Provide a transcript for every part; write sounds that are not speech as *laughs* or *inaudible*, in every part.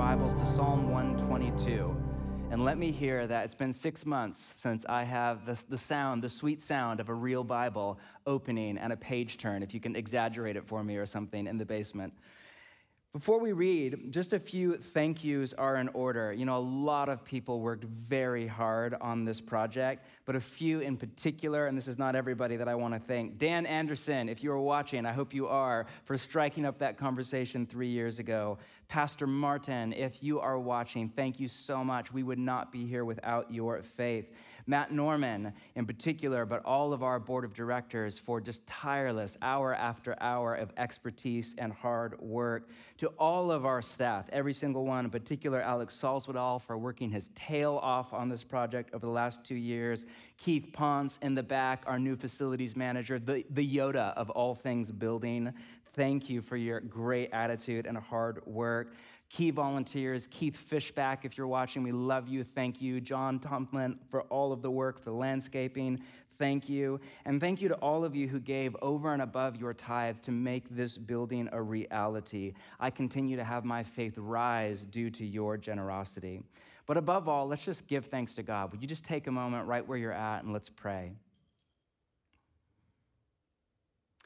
Bibles to Psalm 122. And let me hear that it's been six months since I have the, the sound, the sweet sound of a real Bible opening and a page turn, if you can exaggerate it for me or something in the basement. Before we read, just a few thank yous are in order. You know, a lot of people worked very hard on this project, but a few in particular, and this is not everybody that I want to thank. Dan Anderson, if you are watching, I hope you are, for striking up that conversation three years ago. Pastor Martin, if you are watching, thank you so much. We would not be here without your faith. Matt Norman, in particular, but all of our board of directors for just tireless hour after hour of expertise and hard work. To all of our staff, every single one, in particular, Alex Salzwedal for working his tail off on this project over the last two years. Keith Ponce in the back, our new facilities manager, the, the Yoda of all things building. Thank you for your great attitude and hard work key volunteers, Keith Fishback, if you're watching, we love you. Thank you. John Tomlin for all of the work, the landscaping. Thank you. And thank you to all of you who gave over and above your tithe to make this building a reality. I continue to have my faith rise due to your generosity. But above all, let's just give thanks to God. Would you just take a moment right where you're at and let's pray?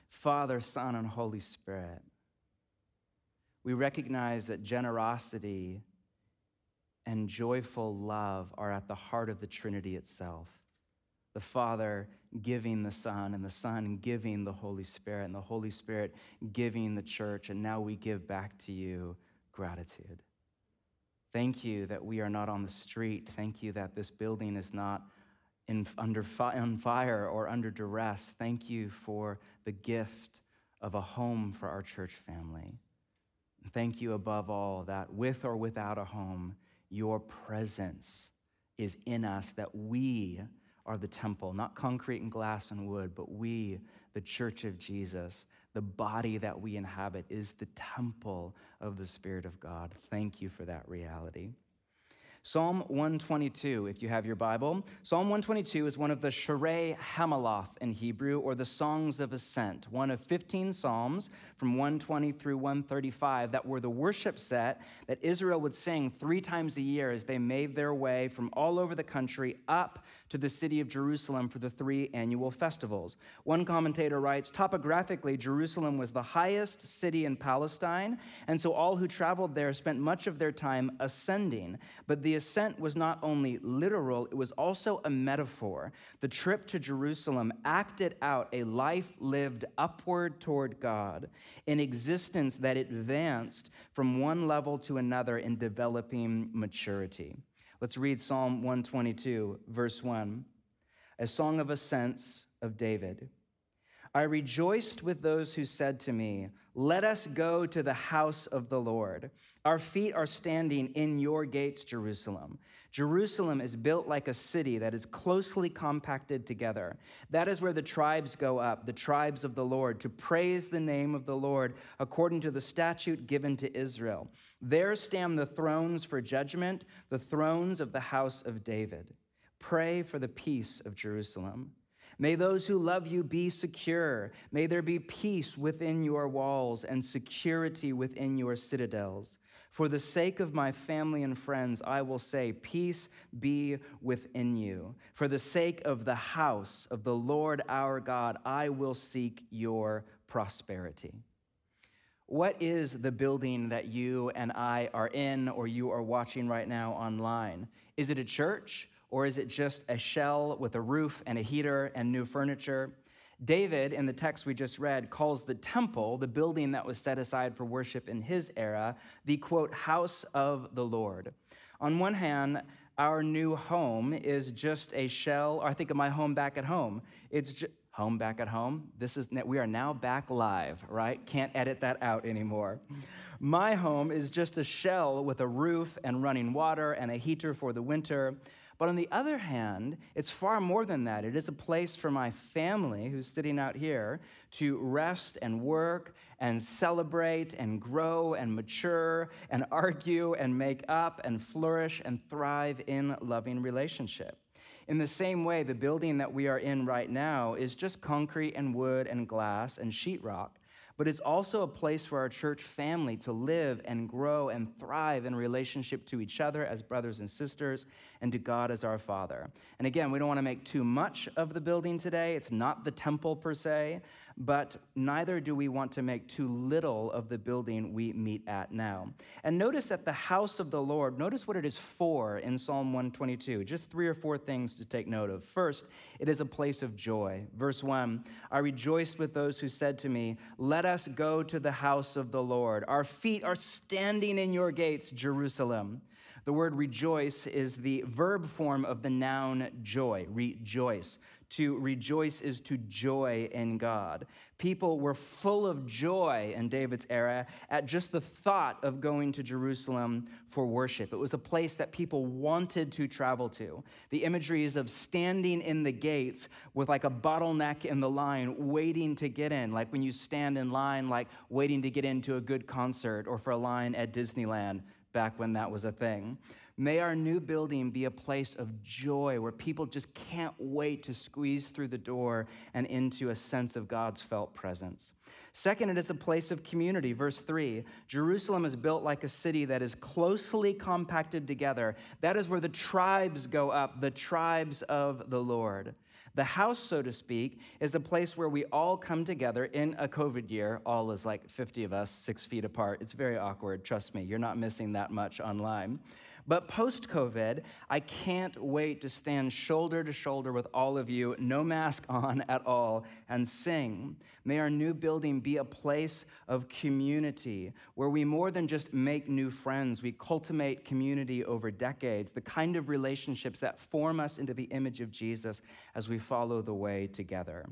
Father, Son, and Holy Spirit we recognize that generosity and joyful love are at the heart of the Trinity itself. The Father giving the Son, and the Son giving the Holy Spirit, and the Holy Spirit giving the church, and now we give back to you gratitude. Thank you that we are not on the street. Thank you that this building is not in, under fi- on fire or under duress. Thank you for the gift of a home for our church family. Thank you above all that with or without a home, your presence is in us, that we are the temple, not concrete and glass and wood, but we, the church of Jesus, the body that we inhabit, is the temple of the Spirit of God. Thank you for that reality. Psalm 122, if you have your Bible. Psalm 122 is one of the Shirei Hamaloth in Hebrew, or the Songs of Ascent, one of 15 Psalms from 120 through 135 that were the worship set that Israel would sing three times a year as they made their way from all over the country up to the city of Jerusalem for the three annual festivals. One commentator writes Topographically, Jerusalem was the highest city in Palestine, and so all who traveled there spent much of their time ascending. But the ascent was not only literal, it was also a metaphor. The trip to Jerusalem acted out a life lived upward toward God, an existence that advanced from one level to another in developing maturity. Let's read Psalm 122, verse 1, a song of ascents of David. I rejoiced with those who said to me, Let us go to the house of the Lord. Our feet are standing in your gates, Jerusalem. Jerusalem is built like a city that is closely compacted together. That is where the tribes go up, the tribes of the Lord, to praise the name of the Lord according to the statute given to Israel. There stand the thrones for judgment, the thrones of the house of David. Pray for the peace of Jerusalem. May those who love you be secure. May there be peace within your walls and security within your citadels. For the sake of my family and friends, I will say, Peace be within you. For the sake of the house of the Lord our God, I will seek your prosperity. What is the building that you and I are in or you are watching right now online? Is it a church? Or is it just a shell with a roof and a heater and new furniture? David, in the text we just read, calls the temple, the building that was set aside for worship in his era, the quote, house of the Lord. On one hand, our new home is just a shell, or I think of my home back at home. It's just, home back at home. This is we are now back live, right? Can't edit that out anymore. My home is just a shell with a roof and running water and a heater for the winter. But on the other hand, it's far more than that. It is a place for my family who's sitting out here to rest and work and celebrate and grow and mature and argue and make up and flourish and thrive in loving relationship. In the same way, the building that we are in right now is just concrete and wood and glass and sheetrock. But it's also a place for our church family to live and grow and thrive in relationship to each other as brothers and sisters and to God as our Father. And again, we don't want to make too much of the building today. It's not the temple per se, but neither do we want to make too little of the building we meet at now. And notice that the house of the Lord, notice what it is for in Psalm 122. Just three or four things to take note of. First, it is a place of joy. Verse 1 I rejoiced with those who said to me, Let us go to the house of the Lord. Our feet are standing in your gates, Jerusalem. The word rejoice is the verb form of the noun joy, rejoice. To rejoice is to joy in God. People were full of joy in David's era at just the thought of going to Jerusalem for worship. It was a place that people wanted to travel to. The imagery is of standing in the gates with like a bottleneck in the line, waiting to get in, like when you stand in line, like waiting to get into a good concert or for a line at Disneyland back when that was a thing. May our new building be a place of joy where people just can't wait to squeeze through the door and into a sense of God's felt presence. Second, it is a place of community. Verse 3 Jerusalem is built like a city that is closely compacted together. That is where the tribes go up, the tribes of the Lord. The house, so to speak, is a place where we all come together in a COVID year. All is like 50 of us, six feet apart. It's very awkward. Trust me, you're not missing that much online. But post COVID, I can't wait to stand shoulder to shoulder with all of you, no mask *laughs* on at all, and sing. May our new building be a place of community where we more than just make new friends, we cultivate community over decades, the kind of relationships that form us into the image of Jesus as we follow the way together.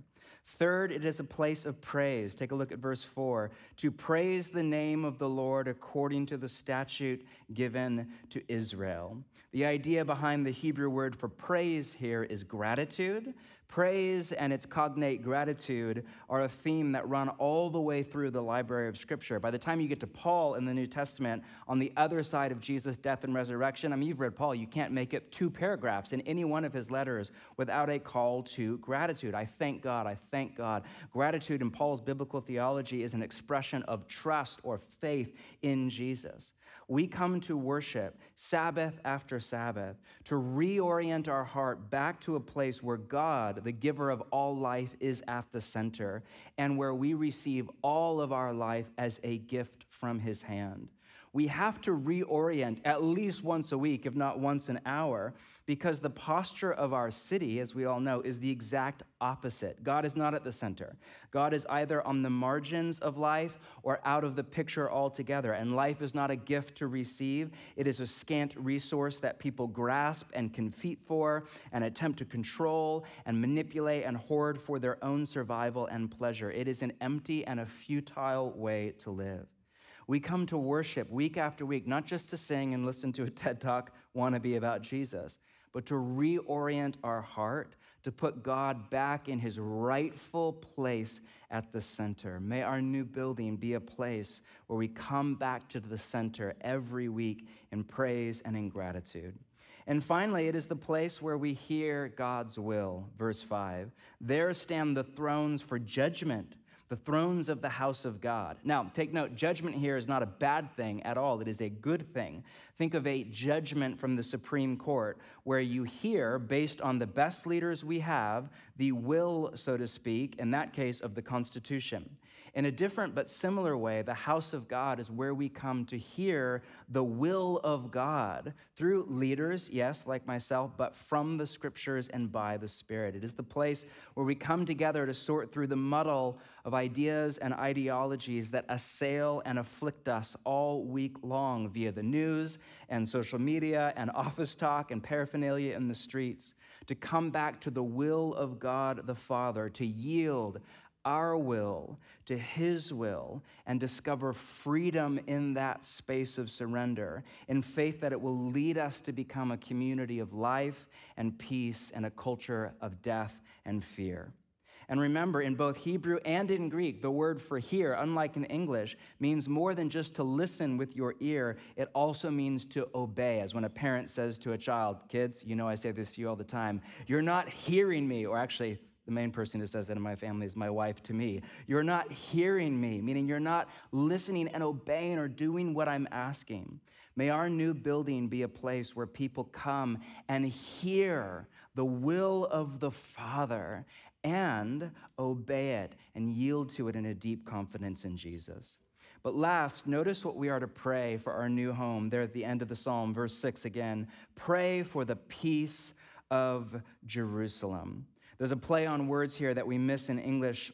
Third, it is a place of praise. Take a look at verse 4. To praise the name of the Lord according to the statute given to Israel. The idea behind the Hebrew word for praise here is gratitude, Praise and its cognate gratitude are a theme that run all the way through the library of Scripture. By the time you get to Paul in the New Testament, on the other side of Jesus' death and resurrection, I mean, you've read Paul, you can't make it two paragraphs in any one of his letters without a call to gratitude. I thank God, I thank God. Gratitude in Paul's biblical theology is an expression of trust or faith in Jesus. We come to worship Sabbath after Sabbath to reorient our heart back to a place where God, the giver of all life, is at the center and where we receive all of our life as a gift from his hand we have to reorient at least once a week, if not once an hour, because the posture of our city, as we all know, is the exact opposite. God is not at the center. God is either on the margins of life or out of the picture altogether. And life is not a gift to receive, it is a scant resource that people grasp and compete for and attempt to control and manipulate and hoard for their own survival and pleasure. It is an empty and a futile way to live. We come to worship week after week, not just to sing and listen to a TED talk wannabe about Jesus, but to reorient our heart, to put God back in his rightful place at the center. May our new building be a place where we come back to the center every week in praise and in gratitude. And finally, it is the place where we hear God's will. Verse 5 There stand the thrones for judgment the thrones of the house of God. Now, take note, judgment here is not a bad thing at all, it is a good thing. Think of a judgment from the Supreme Court where you hear, based on the best leaders we have, the will, so to speak, in that case, of the Constitution. In a different but similar way, the house of God is where we come to hear the will of God through leaders, yes, like myself, but from the scriptures and by the Spirit. It is the place where we come together to sort through the muddle of ideas and ideologies that assail and afflict us all week long via the news and social media and *laughs* office talk and paraphernalia in the streets, to come back to the will of God the Father, to yield our will to His will and discover freedom in that space of surrender, in faith that it will lead us to become a community of life and peace and a culture of death and fear. And remember, in both Hebrew and in Greek, the word for hear, unlike in English, means more than just to listen with your ear. It also means to obey. As when a parent says to a child, Kids, you know I say this to you all the time, you're not hearing me, or actually, The main person who says that in my family is my wife to me. You're not hearing me, meaning you're not listening and obeying or doing what I'm asking. May our new building be a place where people come and hear the will of the Father and obey it and yield to it in a deep confidence in Jesus. But last, notice what we are to pray for our new home there at the end of the psalm, verse 6 again. Pray for the peace of Jerusalem. There's a play on words here that we miss in English.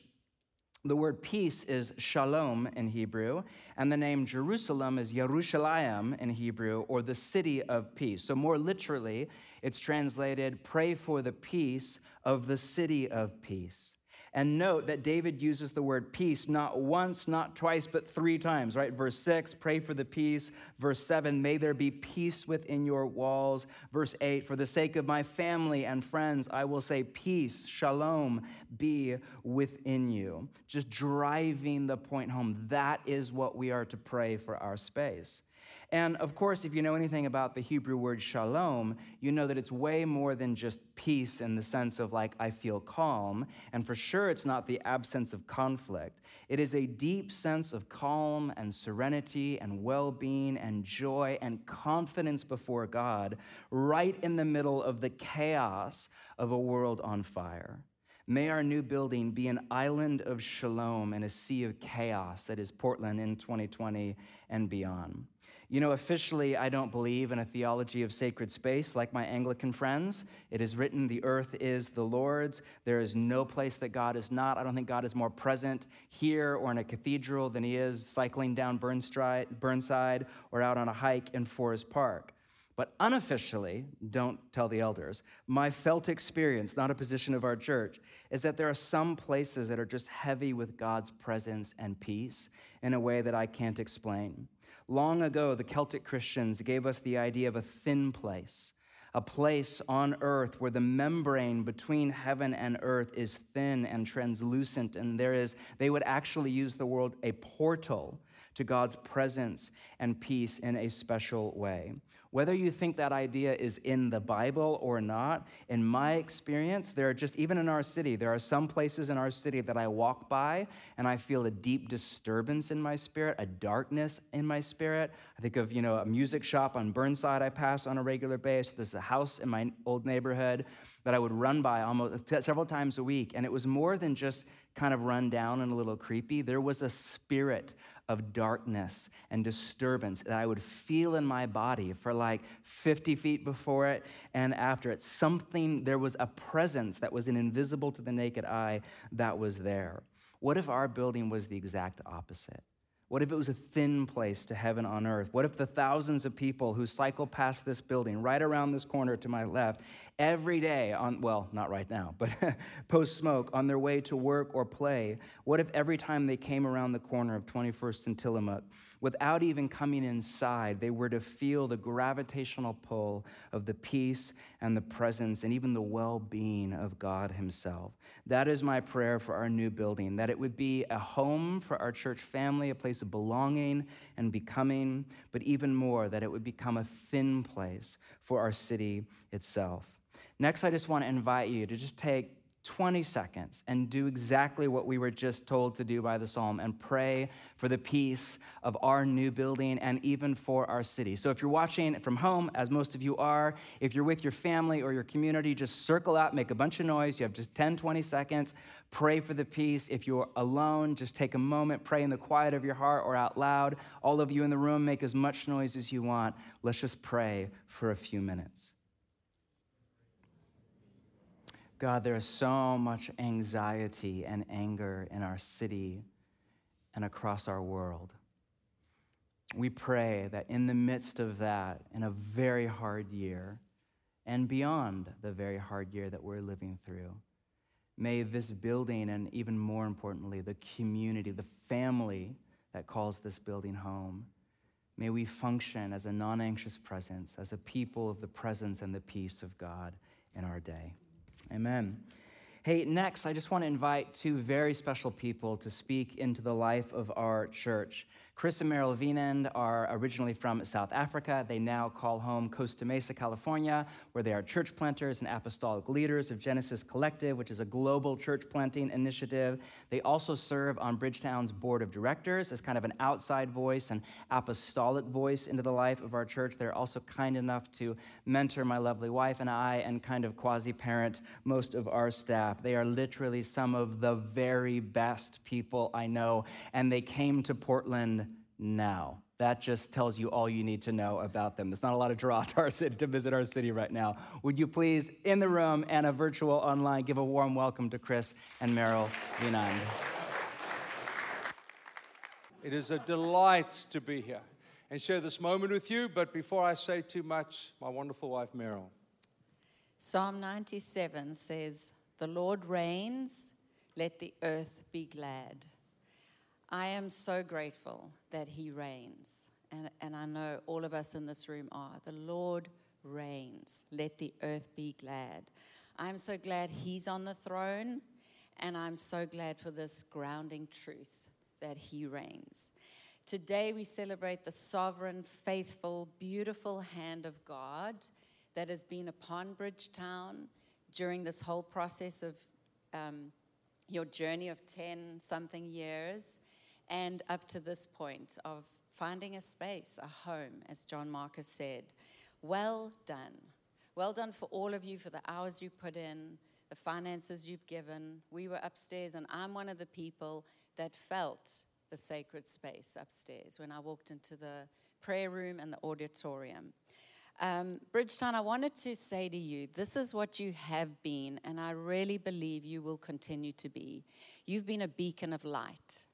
The word peace is shalom in Hebrew, and the name Jerusalem is Yerushalayim in Hebrew, or the city of peace. So, more literally, it's translated, pray for the peace of the city of peace. And note that David uses the word peace not once, not twice, but three times, right? Verse 6, pray for the peace. Verse 7, may there be peace within your walls. Verse 8, for the sake of my family and friends, I will say, peace, shalom, be within you. Just driving the point home. That is what we are to pray for our space. And of course, if you know anything about the Hebrew word shalom, you know that it's way more than just peace in the sense of like, I feel calm. And for sure, it's not the absence of conflict. It is a deep sense of calm and serenity and well being and joy and confidence before God, right in the middle of the chaos of a world on fire. May our new building be an island of shalom in a sea of chaos that is Portland in 2020 and beyond. You know, officially, I don't believe in a theology of sacred space like my Anglican friends. It is written, the earth is the Lord's. There is no place that God is not. I don't think God is more present here or in a cathedral than he is cycling down Burnside or out on a hike in Forest Park. But unofficially, don't tell the elders, my felt experience, not a position of our church, is that there are some places that are just heavy with God's presence and peace in a way that I can't explain. Long ago, the Celtic Christians gave us the idea of a thin place, a place on earth where the membrane between heaven and earth is thin and translucent, and there is, they would actually use the word a portal to God's presence and peace in a special way. Whether you think that idea is in the Bible or not, in my experience, there are just, even in our city, there are some places in our city that I walk by and I feel a deep disturbance in my spirit, a darkness in my spirit. I think of, you know, a music shop on Burnside I pass on a regular basis. There's a house in my old neighborhood that I would run by almost several times a week. And it was more than just kind of run down and a little creepy. There was a spirit of darkness and disturbance that I would feel in my body for like 50 feet before it and after it. Something, there was a presence that was invisible to the naked eye that was there. What if our building was the exact opposite? What if it was a thin place to heaven on earth? What if the thousands of people who cycle past this building, right around this corner to my left, every day on, well, not right now, but *laughs* post smoke, on their way to work or play, what if every time they came around the corner of 21st and Tillamook, without even coming inside, they were to feel the gravitational pull of the peace and the presence and even the well being of God Himself. That is my prayer for our new building, that it would be a home for our church family, a place of belonging and becoming, but even more, that it would become a thin place for our city itself. Next, I just want to invite you to just take 20 seconds and do exactly what we were just told to do by the psalm and pray for the peace of our new building and even for our city. So, if you're watching from home, as most of you are, if you're with your family or your community, just circle out, make a bunch of noise. You have just 10, 20 seconds. Pray for the peace. If you're alone, just take a moment, pray in the quiet of your heart or out loud. All of you in the room, make as much noise as you want. Let's just pray for a few minutes. God, there is so much anxiety and anger in our city and across our world. We pray that in the midst of that, in a very hard year, and beyond the very hard year that we're living through, may this building, and even more importantly, the community, the family that calls this building home, may we function as a non anxious presence, as a people of the presence and the peace of God in our day. Amen. Hey, next, I just want to invite two very special people to speak into the life of our church Chris and Meryl Wienand are originally from South Africa. They now call home Costa Mesa, California, where they are church planters and apostolic leaders of Genesis Collective, which is a global church planting initiative. They also serve on Bridgetown's board of directors as kind of an outside voice and apostolic voice into the life of our church. They're also kind enough to mentor my lovely wife and I and kind of quasi parent most of our staff. They are literally some of the very best people I know, and they came to Portland now. That just tells you all you need to know about them. There's not a lot of draw *laughs* to, our city, to visit our city right now. Would you please, in the room and a virtual online, give a warm welcome to Chris and Meryl Wienand. It is a delight to be here and share this moment with you. But before I say too much, my wonderful wife, Meryl. Psalm 97 says, The Lord reigns, let the earth be glad. I am so grateful that He reigns. And, and I know all of us in this room are. The Lord reigns. Let the earth be glad. I'm so glad He's on the throne. And I'm so glad for this grounding truth that He reigns. Today we celebrate the sovereign, faithful, beautiful hand of God that has been upon Bridgetown during this whole process of um, your journey of 10 something years and up to this point of finding a space, a home, as John Mark's said. Well done. Well done for all of you for the hours you put in, the finances you've given. We were upstairs, and I'm one of the people that felt the sacred space upstairs when I walked into the prayer room and the auditorium. Um, Bridgetown, I wanted to say to you, this is what you have been, and I really believe you will continue to be. You've been a beacon of light.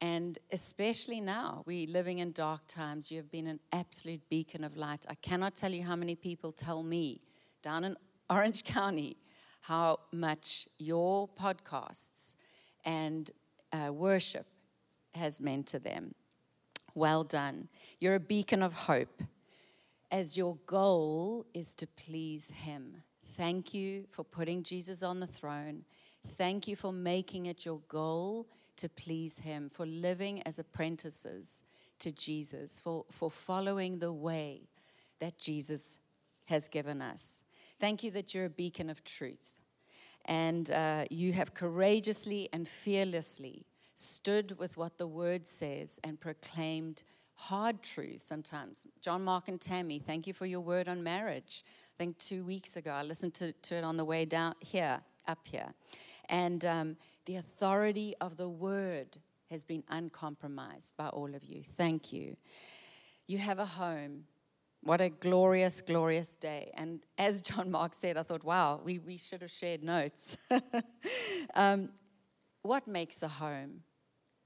And especially now, we're living in dark times. You have been an absolute beacon of light. I cannot tell you how many people tell me down in Orange *laughs* County how much your podcasts and uh, worship has meant to them. Well done. You're a beacon of hope, as your goal is to please Him. Thank you for putting Jesus on the throne. Thank you for making it your goal to please Him, for living as apprentices to Jesus, for, for following the way that Jesus has given us. Thank you that you're a beacon of truth. And uh, you have courageously and fearlessly stood with what the word says and proclaimed hard truths sometimes. John, Mark, and Tammy, thank you for your word on marriage. I think two weeks ago, I listened to, to it on the way down here, up here. And um, the authority of the word has been uncompromised by all of you. Thank you. You have a home. What a glorious, glorious day. And as John Mark said, I thought, wow, we, we should have shared notes. *laughs* um, what makes a home?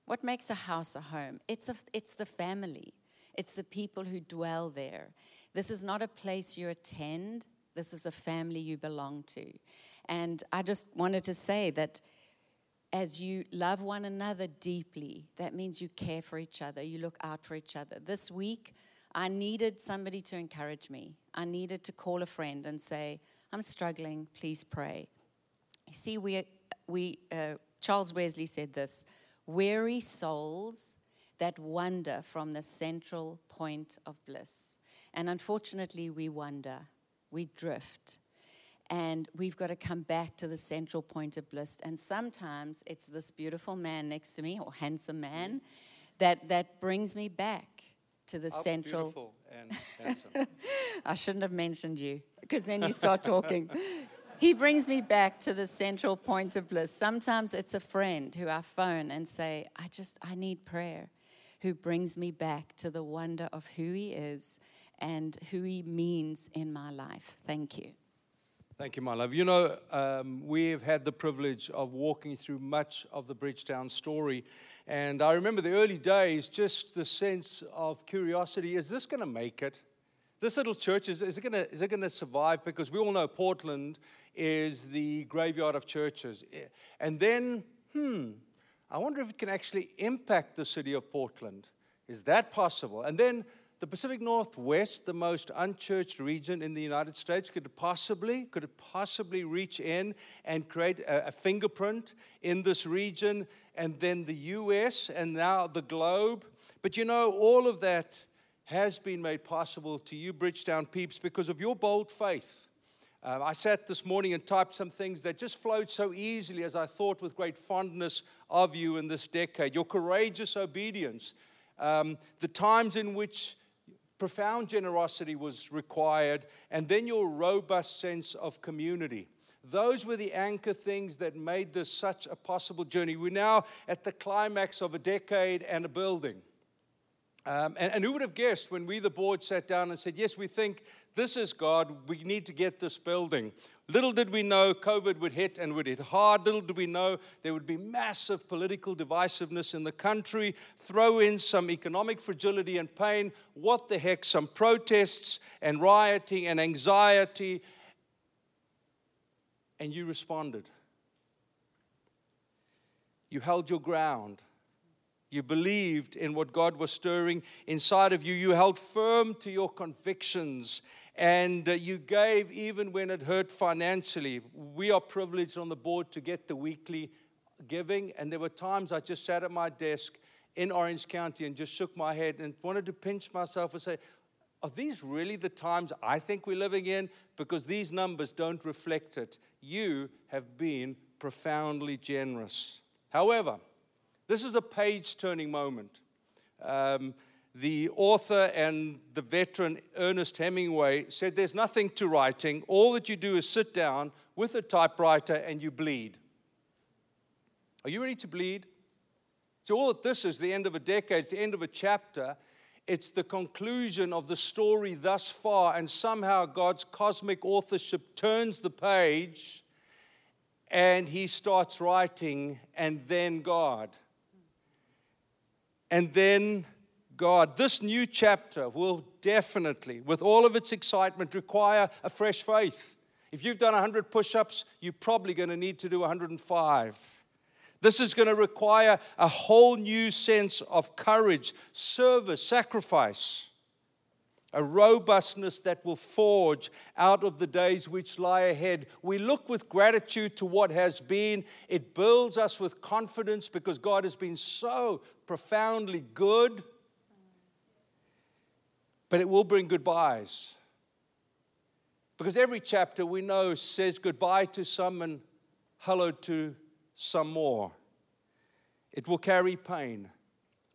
What makes a house a home? It's, a, it's the family, it's the people who dwell there. This is not a place you attend, this is a family you belong to. And I just wanted to say that as you love one another deeply, that means you care for each other, you look out for each other. This week, I needed somebody to encourage me. I needed to call a friend and say, I'm struggling, please pray. You see, we, we uh, Charles Wesley said this weary souls that wander from the central point of bliss. And unfortunately, we wander, we drift and we've got to come back to the central point of bliss. And sometimes it's this beautiful man next to me, or handsome man, mm. that, that brings me back to the oh, central. Beautiful and handsome. *laughs* I shouldn't have mentioned you, because then you start talking. he brings me back to the central point of bliss. Sometimes it's a friend who I phone and say, I just, I need prayer, who brings me back to the wonder of who he is and who he means in my life. Thank you. Thank you, my love. You know, um, we've had the privilege of walking through much of the Bridgetown story. And I remember the early days, just the sense of curiosity is this going to make it? This little church, is, is it going is it going to survive? Because we all know Portland is the graveyard of churches. And then, hmm, I wonder if it can actually impact the city of Portland. Is that possible? And then the Pacific Northwest, the most unchurched region in the United States, could possibly could it possibly reach in and create a, a fingerprint in this region, and then the U.S. and now the globe? But you know, all of that has been made possible to you, Bridgetown peeps, because of your bold faith. Um, I sat this morning and typed some things that just flowed so easily as I thought with great fondness of you in this decade. Your courageous obedience, um, the times in which profound generosity was required, and then your robust sense of community. Those were the anchor things that made this such a possible journey. We're now at the climax of a decade and a building. Um, and, and, who would have guessed when we, the board, sat down and said, Yes, we think this is God, we need to get this building. Little did we know COVID would hit and would hit hard. Little did we know there would be massive political divisiveness in the country. Throw in some economic fragility and pain. What the heck? Some protests and rioting and anxiety. And you responded. You held your ground. You believed in what God was stirring inside of you. You held firm to your convictions and uh, you gave even when it hurt financially. We are privileged on the board to get the weekly giving, and there were times I just sat at my desk in Orange County and just shook my head and wanted to pinch myself and say, Are these really the times I think we're living in? Because these numbers don't reflect it. You have been profoundly generous. However, this is a page turning moment. Um, the author and the veteran Ernest Hemingway said, There's nothing to writing. All that you do is sit down with a typewriter and you bleed. Are you ready to bleed? So, all that this is the end of a decade, it's the end of a chapter. It's the conclusion of the story thus far, and somehow God's cosmic authorship turns the page and he starts writing, and then God. And then God. This new chapter will definitely, with all of its excitement, require a fresh faith. If you've done 100 push ups, you're probably going to need to do 105. This is going to require a whole new sense of courage, service, sacrifice, a robustness that will forge out of the days which lie ahead. We look with gratitude to what has been. It builds us with confidence because God has been so profoundly good but it will bring goodbyes. Because every chapter we know says goodbye to some and hello to some more. It will carry pain.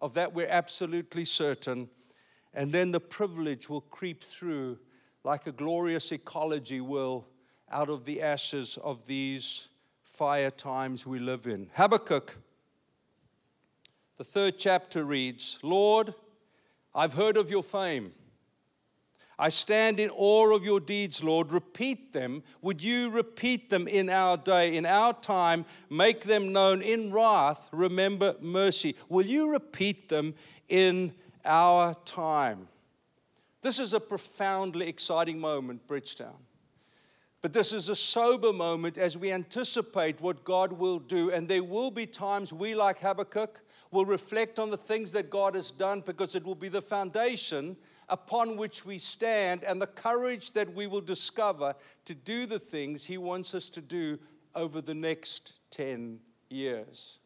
Of that, we're absolutely certain. And then the privilege will creep through like a glorious ecology will out of the ashes of these fire times we live in. Habakkuk, the third chapter reads Lord, I've heard of your fame I stand in awe of your deeds, Lord. Repeat them. Would you repeat them in our day, in our time? Make them known in wrath. Remember mercy. Will you repeat them in our time? This is a profoundly exciting moment, Bridgetown. But this is a sober moment as we anticipate what God will do. And there will be times we, like Habakkuk, will reflect on the things that God has done because it will be the foundation upon which we stand and the courage that we will discover to do the things He wants us to do over the next 10 years.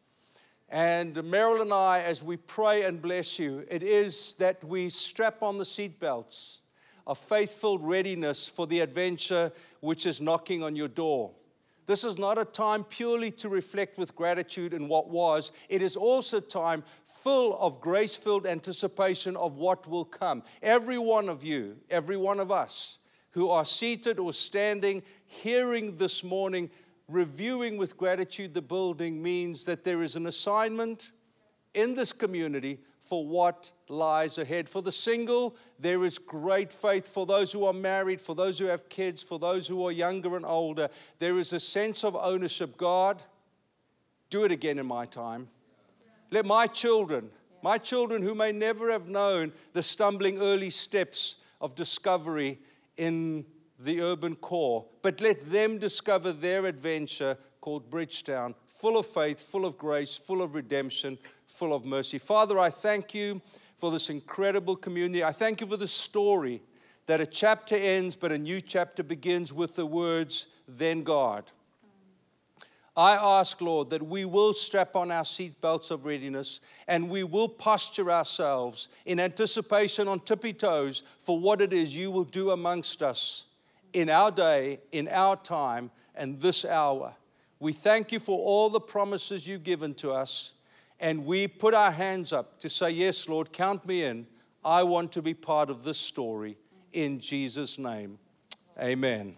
And Meryl and I, as we pray and bless you, it is that we strap on the seatbelts of faithful readiness for the adventure which is knocking on your door. This is not a time purely to reflect with gratitude in what was. It is also a time full of grace filled anticipation of what will come. Every one of you, every one of us who are seated or standing, hearing this morning, reviewing with gratitude the building means that there is an assignment in this community for what lies ahead. For the single, there is great faith. For those who are married, for those who have kids, for those who are younger and older, there is a sense of ownership. God, do it again in my time. Let my children, my children who may never have known the stumbling early steps of discovery in the urban core, but let them discover their adventure called Bridgetown, full of faith, full of grace, full of redemption, full of mercy. Father, I thank you for this incredible community. I thank you for the story that a chapter ends, but a new chapter begins with the words, Then God. I ask, Lord, that we will strap on our seatbelts of readiness and we will posture ourselves in anticipation on tippy toes for what it is you will do amongst us in our day, in our time, and this hour. We thank you for all the promises you've given to us, and we put our hands up to say, Yes, Lord, count me in. I want to be part of this story in Jesus' name. Amen.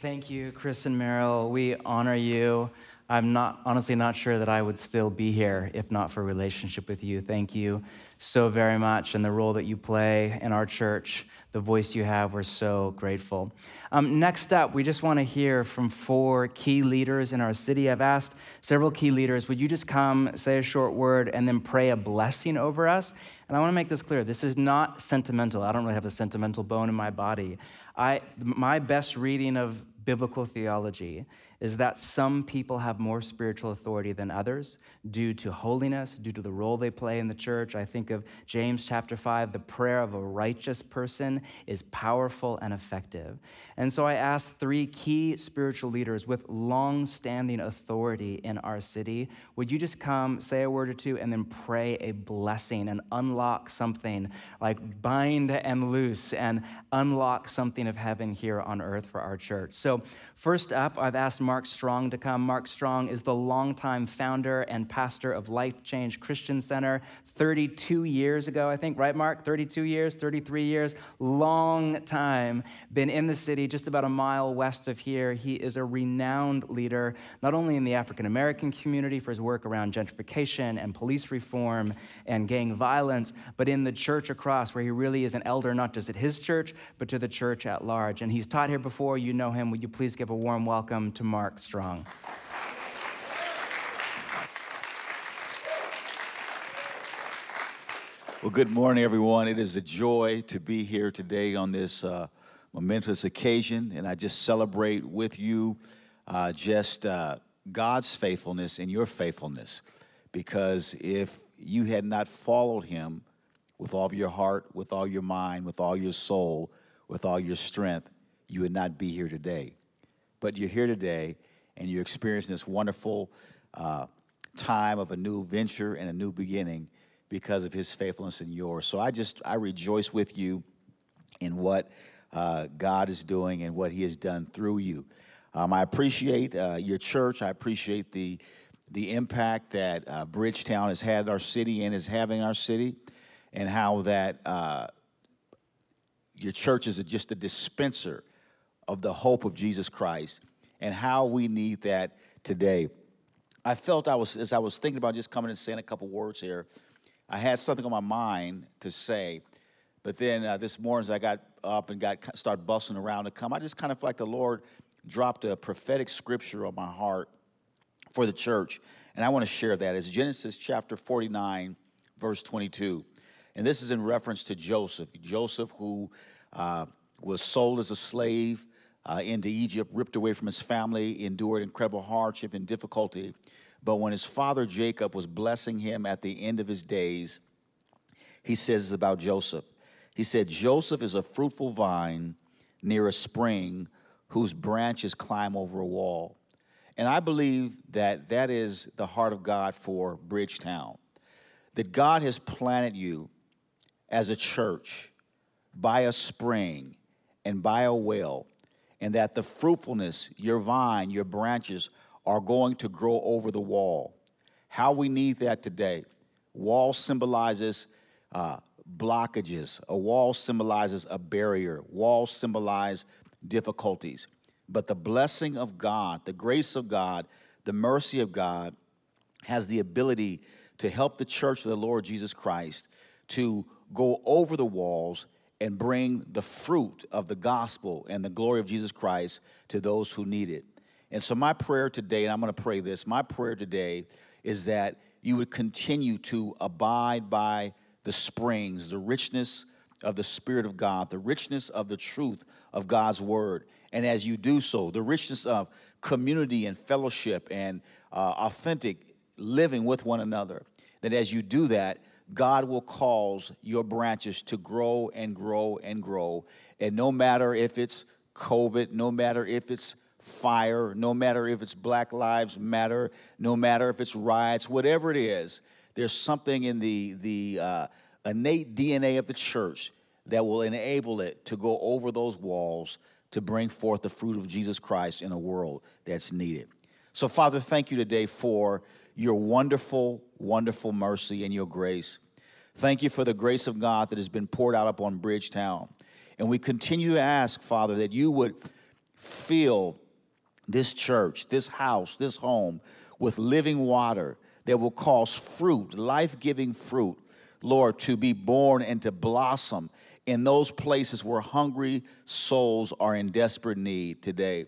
Thank you, Chris and Meryl. We honor you. I'm not honestly not sure that I would still be here if not for relationship with you. Thank you so very much and the role that you play in our church, the voice you have. We're so grateful. Um, next up, we just want to hear from four key leaders in our city. I've asked several key leaders, would you just come, say a short word, and then pray a blessing over us? And I want to make this clear this is not sentimental. I don't really have a sentimental bone in my body. I, my best reading of biblical theology is that some people have more spiritual authority than others due to holiness, due to the role they play in the church. I think of James chapter 5 the prayer of a righteous person is powerful and effective. And so I asked three key spiritual leaders with long standing authority in our city would you just come, say a word or two, and then pray a blessing and unlock something like bind and loose and unlock something of heaven here on earth for our church? So, first up, I've asked Mark Strong to come. Mark Strong is the longtime founder and pastor of Life Change Christian Center. 32 years ago, I think, right, Mark? 32 years, 33 years, long time. Been in the city just about a mile west of here. He is a renowned leader, not only in the African American community for his work around gentrification and police reform and gang violence, but in the church across, where he really is an elder, not just at his church, but to the church at large. And he's taught here before. You know him. Would you please give a warm welcome to Mark Strong? Well, good morning, everyone. It is a joy to be here today on this uh, momentous occasion, and I just celebrate with you uh, just uh, God's faithfulness and your faithfulness. Because if you had not followed Him with all of your heart, with all your mind, with all your soul, with all your strength, you would not be here today. But you're here today, and you're experiencing this wonderful uh, time of a new venture and a new beginning because of his faithfulness in yours. So I just, I rejoice with you in what uh, God is doing and what he has done through you. Um, I appreciate uh, your church. I appreciate the, the impact that uh, Bridgetown has had our city and is having our city, and how that uh, your church is just a dispenser of the hope of Jesus Christ, and how we need that today. I felt I was, as I was thinking about just coming and saying a couple words here, I had something on my mind to say, but then uh, this morning as I got up and got started bustling around to come, I just kind of felt like the Lord dropped a prophetic scripture on my heart for the church, and I want to share that. It's Genesis chapter 49, verse 22, and this is in reference to Joseph. Joseph, who uh, was sold as a slave uh, into Egypt, ripped away from his family, endured incredible hardship and difficulty. But when his father Jacob was blessing him at the end of his days, he says about Joseph. He said, Joseph is a fruitful vine near a spring whose branches climb over a wall. And I believe that that is the heart of God for Bridgetown. That God has planted you as a church by a spring and by a well, and that the fruitfulness, your vine, your branches are going to grow over the wall. How we need that today. Wall symbolizes uh, blockages. A wall symbolizes a barrier. Walls symbolize difficulties. But the blessing of God, the grace of God, the mercy of God has the ability to help the church of the Lord Jesus Christ to go over the walls and bring the fruit of the gospel and the glory of Jesus Christ to those who need it. And so, my prayer today, and I'm going to pray this my prayer today is that you would continue to abide by the springs, the richness of the Spirit of God, the richness of the truth of God's Word. And as you do so, the richness of community and fellowship and uh, authentic living with one another, that as you do that, God will cause your branches to grow and grow and grow. And no matter if it's COVID, no matter if it's fire, no matter if it's Black Lives Matter, no matter if it's riots, whatever it is, there's something in the, the uh, innate DNA of the church that will enable it to go over those walls to bring forth the fruit of Jesus Christ in a world that's needed. So, Father, thank you today for your wonderful, wonderful mercy and your grace. Thank you for the grace of God that has been poured out upon Bridgetown. And we continue to ask, Father, that you would fill this church, this house, this home with living water that will cause fruit, life giving fruit, Lord, to be born and to blossom in those places where hungry souls are in desperate need today.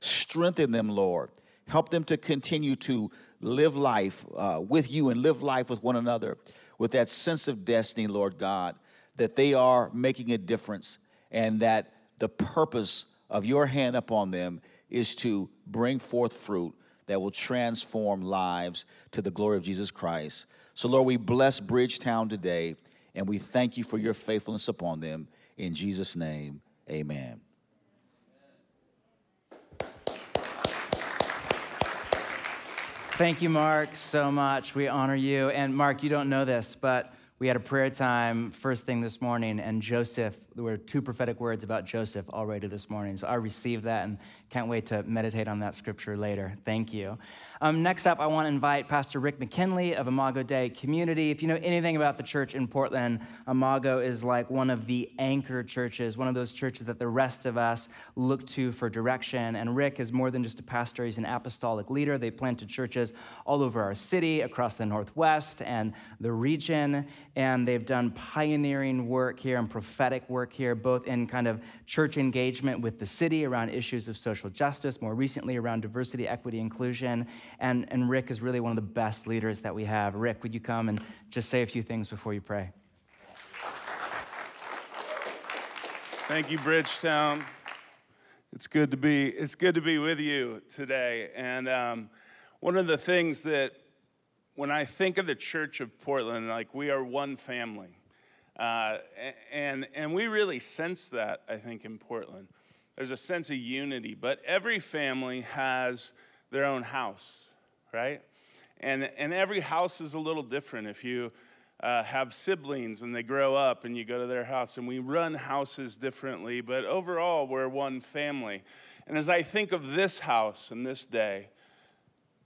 Strengthen them, Lord. Help them to continue to live life uh, with you and live life with one another with that sense of destiny, Lord God, that they are making a difference and that the purpose of your hand upon them is to bring forth fruit that will transform lives to the glory of Jesus Christ. So, Lord, we bless Bridgetown today and we thank you for your faithfulness upon them. In Jesus' name, amen. Thank you, Mark, so much. We honor you. And Mark, you don't know this, but we had a prayer time first thing this morning, and Joseph, there were two prophetic words about Joseph already this morning. So I received that and can't wait to meditate on that scripture later. Thank you. Um, next up, I want to invite Pastor Rick McKinley of Imago Dei Community. If you know anything about the church in Portland, Imago is like one of the anchor churches, one of those churches that the rest of us look to for direction. And Rick is more than just a pastor, he's an apostolic leader. They planted churches all over our city, across the Northwest and the region. And they've done pioneering work here and prophetic work here, both in kind of church engagement with the city around issues of social social justice, more recently around diversity, equity, inclusion. And, and Rick is really one of the best leaders that we have. Rick, would you come and just say a few things before you pray? Thank you, Bridgetown. It's good to be, it's good to be with you today. And um, one of the things that when I think of the Church of Portland, like we are one family. Uh, and, and we really sense that, I think, in Portland there's a sense of unity, but every family has their own house, right? And, and every house is a little different. If you uh, have siblings and they grow up and you go to their house, and we run houses differently, but overall, we're one family. And as I think of this house and this day,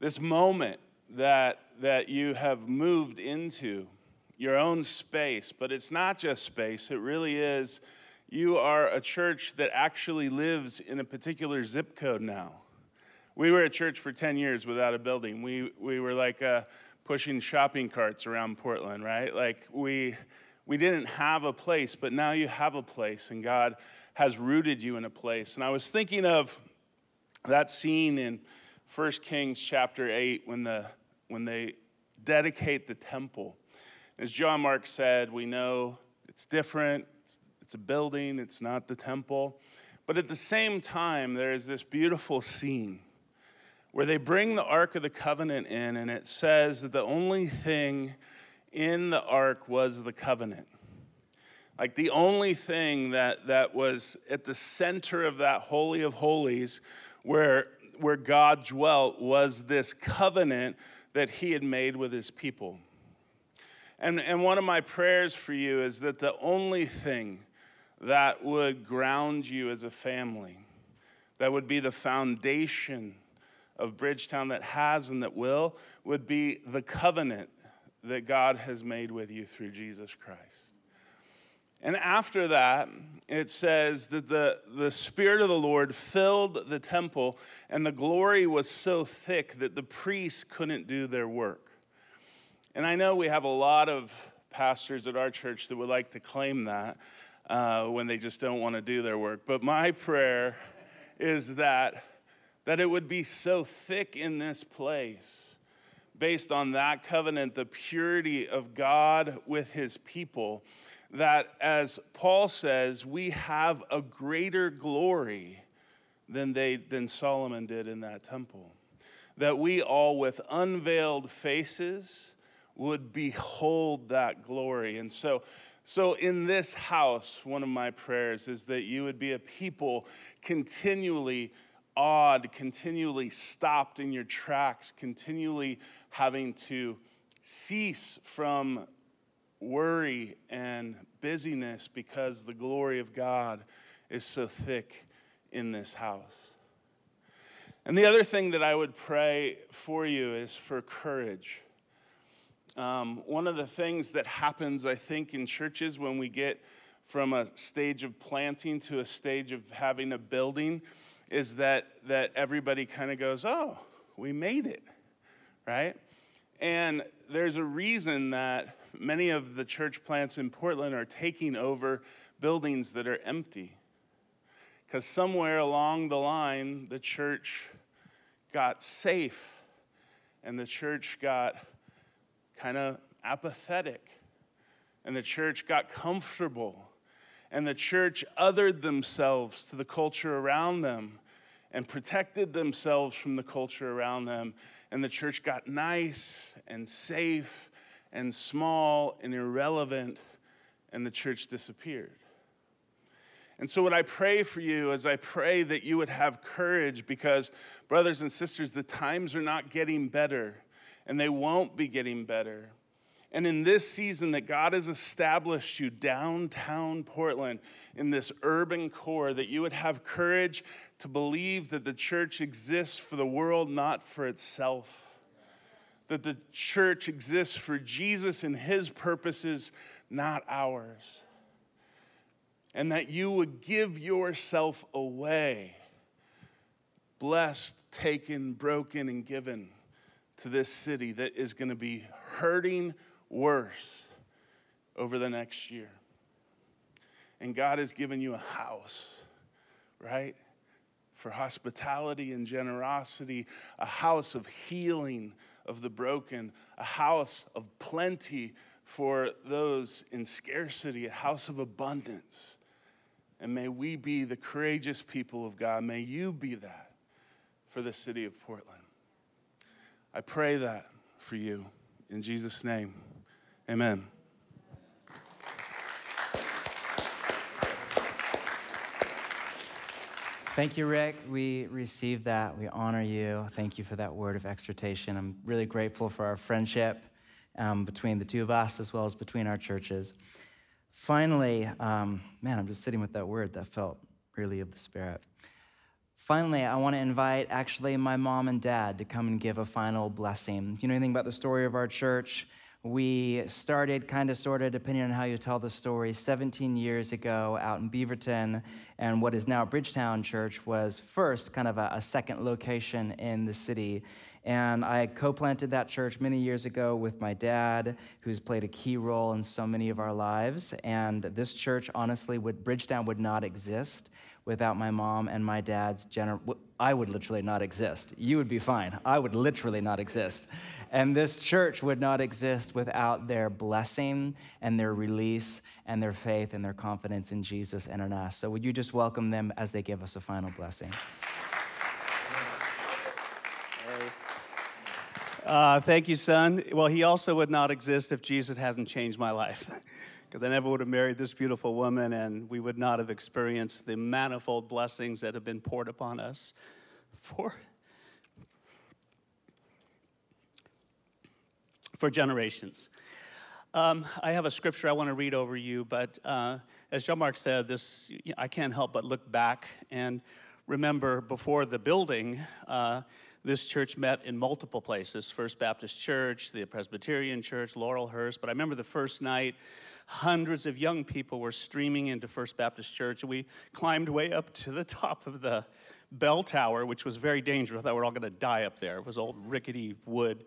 this moment that, that you have moved into, your own space, but it's not just space, it really is you are a church that actually lives in a particular zip code now. We were a church for 10 years without a building. We, we were like uh, pushing shopping carts around Portland, right? Like we, we didn't have a place, but now you have a place, and God has rooted you in a place. And I was thinking of that scene in 1 Kings chapter 8 when, the, when they dedicate the temple. As John Mark said, we know it's different, it's a building, it's not the temple. But at the same time, there is this beautiful scene where they bring the Ark of the Covenant in, and it says that the only thing in the Ark was the covenant. Like the only thing that, that was at the center of that Holy of Holies where, where God dwelt was this covenant that he had made with his people. And, and one of my prayers for you is that the only thing that would ground you as a family, that would be the foundation of Bridgetown that has and that will, would be the covenant that God has made with you through Jesus Christ. And after that, it says that the, the Spirit of the Lord filled the temple, and the glory was so thick that the priests couldn't do their work. And I know we have a lot of pastors at our church that would like to claim that uh, when they just don't want to do their work. But my prayer is that, that it would be so thick in this place, based on that covenant, the purity of God with his people, that, as Paul says, we have a greater glory than, they, than Solomon did in that temple. That we all, with unveiled faces, would behold that glory. And so, so in this house, one of my prayers is that you would be a people continually awed, continually stopped in your tracks, continually having to cease from worry and busyness because the glory of God is so thick in this house. And the other thing that I would pray for you is for courage. Um, one of the things that happens, I think, in churches when we get from a stage of planting to a stage of having a building is that, that everybody kind of goes, oh, we made it, right? And there's a reason that many of the church plants in Portland are taking over buildings that are empty. Because somewhere along the line, the church got safe and the church got kind of apathetic. And the church got comfortable. And the church othered themselves to the culture around them and protected themselves from the culture around them. And the church got nice and safe and small and irrelevant, and the church disappeared. And so, what I pray for you is I pray that you would have courage because, brothers and sisters, the times are not getting better and they won't be getting better. And in this season, that God has established you downtown Portland in this urban core, that you would have courage to believe that the church exists for the world, not for itself that the church exists for Jesus and his purposes, not ours. And that you would give yourself away, blessed, taken, broken, and given to this city that is going to be hurting worse over the next year. And God has given you a house, right? For hospitality and generosity, a house of healing, of the broken, a house of plenty for those in scarcity, a house of abundance. And may we be the courageous people of God. May you be that for the city of Portland. I pray that for you in Jesus' name. Amen. Thank you, Rick. We receive that. We honor you. Thank you for that word of exhortation. I'm really grateful for our friendship um, between the two of us as well as between our churches. Finally, um, man, I'm just sitting with that word that felt really of the Spirit. Finally, I want to invite actually my mom and dad to come and give a final blessing. Do you know anything about the story of our church? We started kind of sort of, depending on how you tell the story, 17 years ago out in Beaverton. And what is now Bridgetown Church was first kind of a, a second location in the city. And I co planted that church many years ago with my dad, who's played a key role in so many of our lives. And this church, honestly, would, Bridgetown would not exist without my mom and my dad's general. I would literally not exist. You would be fine. I would literally not exist. And this church would not exist without their blessing and their release and their faith and their confidence in Jesus and in us. So, would you just welcome them as they give us a final blessing? Uh, thank you, son. Well, he also would not exist if Jesus hasn't changed my life. *laughs* Because I never would have married this beautiful woman, and we would not have experienced the manifold blessings that have been poured upon us for for generations. Um, I have a scripture I want to read over you, but uh, as John Mark said, this I can't help but look back and remember before the building. Uh, this church met in multiple places First Baptist Church, the Presbyterian Church, Laurelhurst. But I remember the first night, hundreds of young people were streaming into First Baptist Church, we climbed way up to the top of the bell tower, which was very dangerous. I thought we were all going to die up there. It was old rickety wood.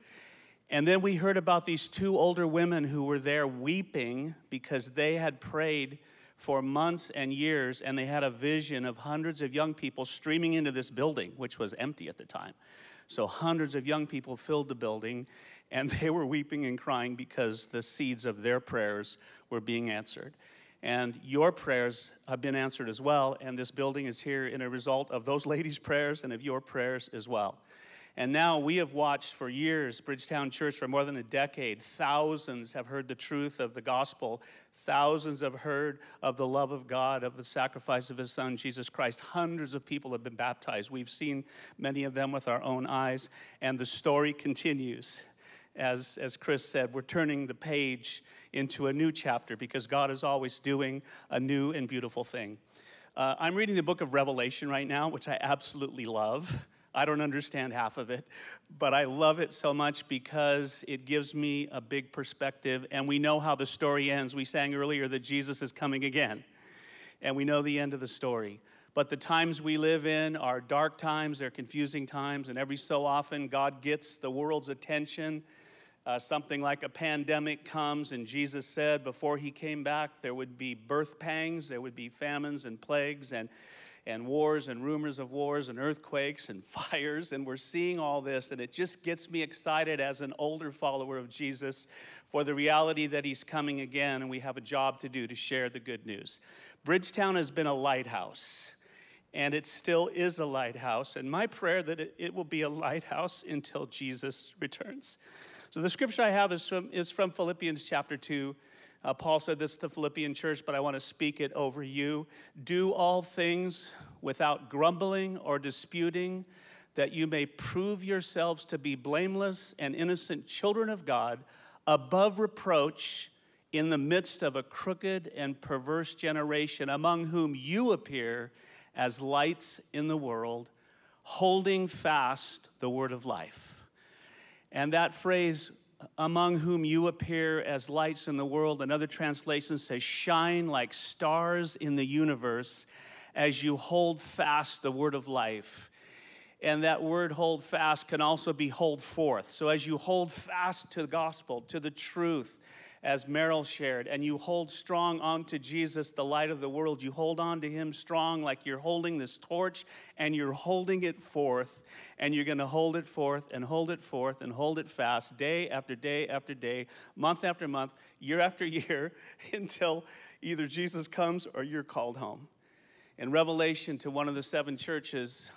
And then we heard about these two older women who were there weeping because they had prayed for months and years and they had a vision of hundreds of young people streaming into this building, which was empty at the time. So hundreds of young people filled the building. And *laughs* they were weeping and crying because the seeds of their prayers were being answered. And your prayers have been answered as well. And this building is here in a result of those *laughs* ladies' prayers and of your prayers as well. And now we have watched for years, Bridgetown Church, for more than a decade. Thousands have heard the truth of the gospel. Thousands have heard of the love of God, of the sacrifice of His Son, Jesus Christ. Hundreds of people have been baptized. We've seen many of them with our own eyes. And the story continues. As, as Chris said, we're turning the page into a new chapter because God is always doing a new and beautiful thing. Uh, I'm reading the book of Revelation right now, which I absolutely love. I don't understand half of it, but I love it so much because it gives me a big perspective. And we know how the story ends. We sang earlier that Jesus is coming again, and we know the end of the story. But the times we live in are dark times, they're confusing times, and every so often God gets the world's attention. Uh, something like a pandemic comes, and Jesus said before he came back, there would be birth pangs, there would be famines and plagues, and and wars and rumors of wars and earthquakes and *laughs* fires. And we're seeing all this, and it just gets me excited as an older follower of Jesus for the reality that he's coming again, and we have a job to do to share the good news. Bridgetown has been a lighthouse. And it still is a lighthouse. And my prayer that it, will be a lighthouse until Jesus returns. So the scripture I have is from, is from Philippians chapter 2, uh, Paul said this to the Philippian church, but I want to speak it over you. Do all things without grumbling or disputing, that you may prove yourselves to be blameless and innocent children of God, above reproach in the midst of a crooked and perverse generation, among whom you appear as lights in the world, holding fast the word of life. And that phrase, among whom you appear as lights in the world. Another translation says, shine like stars in the universe as you hold fast the word of life. And that word hold fast can also be hold forth. So as you hold fast to the gospel, to the truth, as Merrill shared, and you hold strong onto Jesus, the light of the world. You hold on to Him strong, like you're holding this torch and you're holding it forth, and you're going to hold it forth and hold it forth and hold it fast day after day after day, month after month, year after *laughs* year, until either Jesus comes or you're called home. In Revelation to one of the seven churches,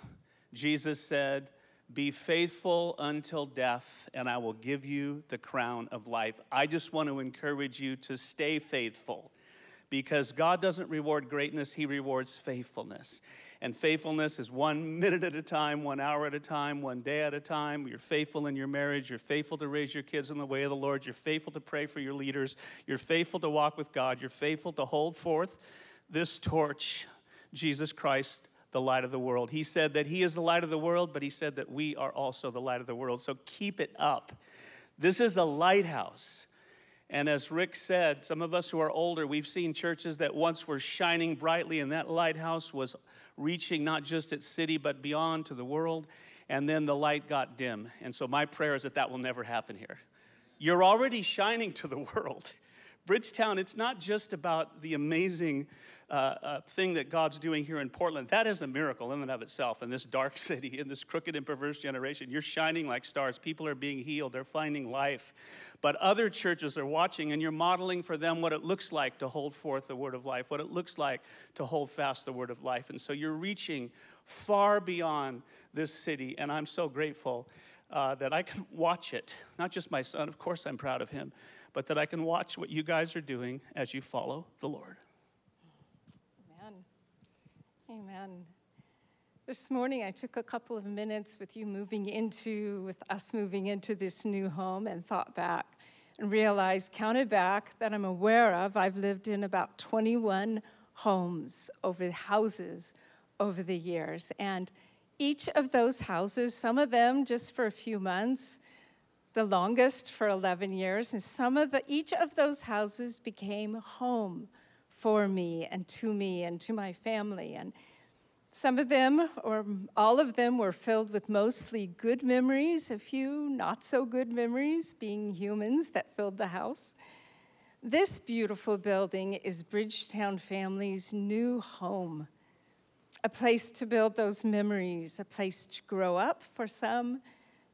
Jesus said, be faithful until death, and I will give you the crown of life. I just want to encourage you to stay faithful because God doesn't reward greatness, He rewards faithfulness. And faithfulness is one *laughs* minute at a time, one hour at a time, one day at a time. You're faithful in your marriage. You're faithful to raise your kids in the way of the Lord. You're faithful to pray for your leaders. You're faithful to walk with God. You're faithful to hold forth this torch, Jesus Christ the light of the world. He said that He is the light of the world, but He said that we are also the light of the world. So keep it up. This is the lighthouse. And as Rick said, some of us who are older, we've seen churches that once were shining brightly, and that lighthouse was reaching not just its city, but beyond to the world. And then the light got dim. And so my prayer is that that will never happen here. You're already shining to the *laughs* world. Bridgetown, it's not just about the amazing uh, uh, thing that God's doing here in Portland, that is a miracle in and of itself. In this dark *laughs* city, in this crooked and perverse generation, you're shining like stars. People are being healed, they're finding life. But other churches are watching, and you're modeling for them what it looks like to hold forth the word of life, what it looks like to hold fast the word of life. And so you're reaching far beyond this city, and I'm so grateful. Uh, that I can watch it. Not just my son, of course, I'm proud of him, but that I can watch what you guys are doing as you follow the Lord. Amen. This morning, I took a couple of minutes with you moving into, with us moving into this new home, and thought back and realized, counted back, that I'm aware of. I've lived in about 21 homes over houses over the years. And each of those houses, some of them just for a few months, the longest for 11 years, and some of the, each of those houses became home for me and to me and to my family. And some of them, or all of them, were filled with mostly good memories, a few not so good memories, being humans that filled the house. This beautiful building is Bridgetown Family's new home, a place to build those memories, a place to grow up for some,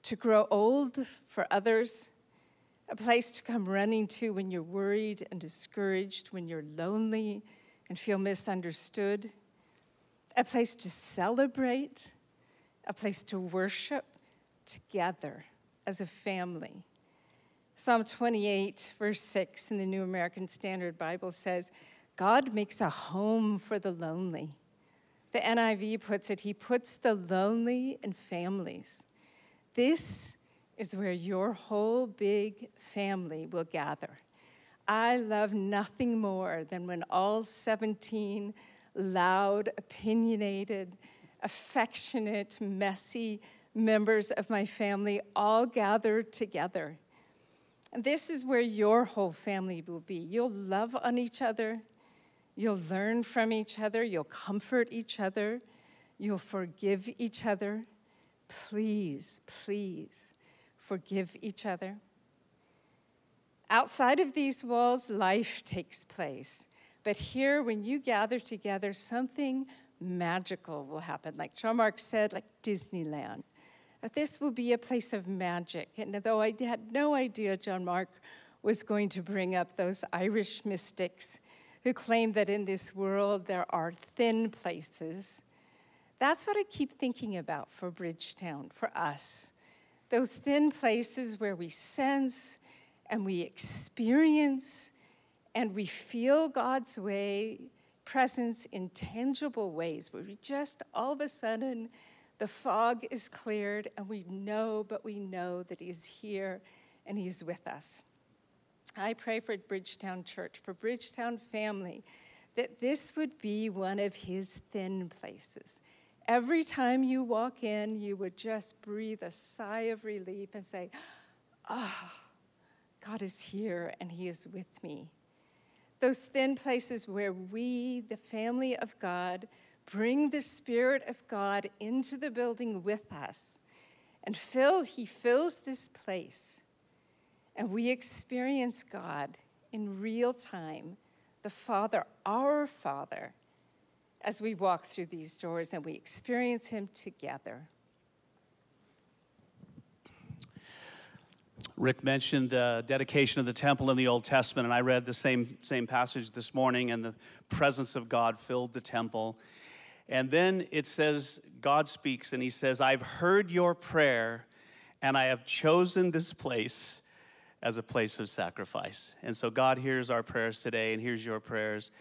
to grow old for others, a place to come running to when you're worried and discouraged, when you're lonely and feel misunderstood, a place to celebrate, a place to worship together as a family. Psalm 28, verse 6 in the New American Standard Bible says, God makes a home for the lonely. The NIV puts it, He puts the lonely in families. This is where your whole big family will gather. I love nothing more than when all 17 loud, opinionated, affectionate, messy members of my family all gather together. And this is where your whole family will be. You'll love on each other, you'll learn from each other, you'll comfort each other, you'll forgive each other. Please, please forgive each other. Outside of these walls, life takes place. But here, when you gather together, something magical will happen. Like John Mark said, like Disneyland. This will be a place of magic. And though I had no idea John Mark was going to bring up those Irish mystics who claim that in this world there are thin places, that's what I keep thinking about for Bridgetown, for us. Those thin places where we sense and we experience and we feel God's way, presence in tangible ways, where we just all of a sudden the fog is cleared, and we know, but we know that He's here and He's with us. I pray for Bridgetown Church, for Bridgetown family, that this would be one of His thin places. Every time you walk in, you would just breathe a sigh of relief and say, Ah, oh, God is here and He is with me. Those thin places where we, the family of God, bring the Spirit of God into the building with us and fill, He fills this place. And we experience God in real time, the Father, our Father, as we walk through these doors and we experience Him together. Rick mentioned the dedication of the temple in the Old Testament, and I read the same, same passage this morning, and the presence of God filled the temple. And then it says, God speaks and he says, I've heard your prayer and I have chosen this place as a place of sacrifice. And so God hears our prayers today and hears your prayers.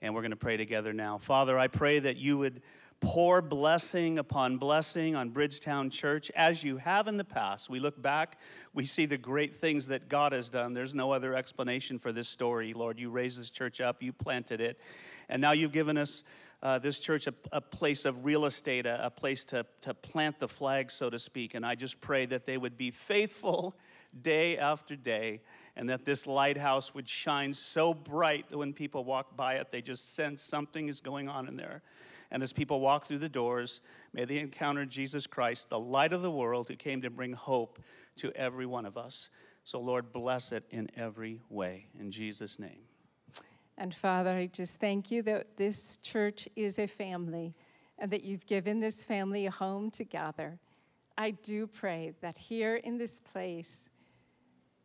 And we're going to pray together now. Father, I pray that you would pour blessing upon blessing on Bridgetown Church as you have in the past. We look back, we see the great things that God has done. There's no other explanation for this story, Lord. You raised this church up, you planted it, and now you've given us uh, this church a, a, place of real estate, a, a place to, to plant the flag, so to speak. And I just pray that they would be faithful *laughs* day after day and that this lighthouse would shine so bright that when people walk by it, they just sense something is going on in there. And as people walk through the doors, may they encounter Jesus Christ, the light of the world, who came to bring hope to every one of us. So, Lord, bless it in every way. In Jesus' name. And Father, I just thank you that this church is a family and that you've given this family a home to gather. I do pray that here in this place,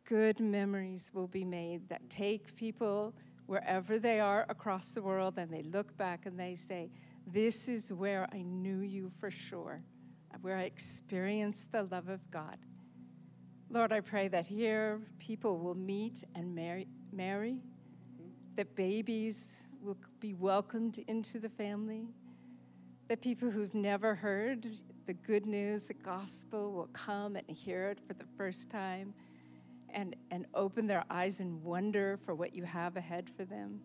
good memories will be made that take people wherever they are across the world and they look back and they say, This is where I knew you for sure, where I experienced the love of God. Lord, I pray that here people will meet and marry, marry that babies will be welcomed into the family, that people who've never heard the good news, the gospel, will come and hear it for the first time and, and open their eyes in wonder for what you have ahead for them.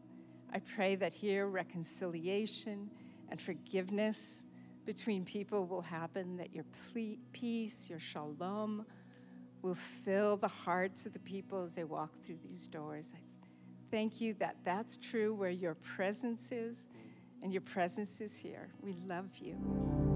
I pray that here reconciliation and forgiveness between people will happen, that your peace, your shalom, will fill the hearts of the people as they walk through these doors. I Thank you that that's true where your presence is, and your presence is here. We love you.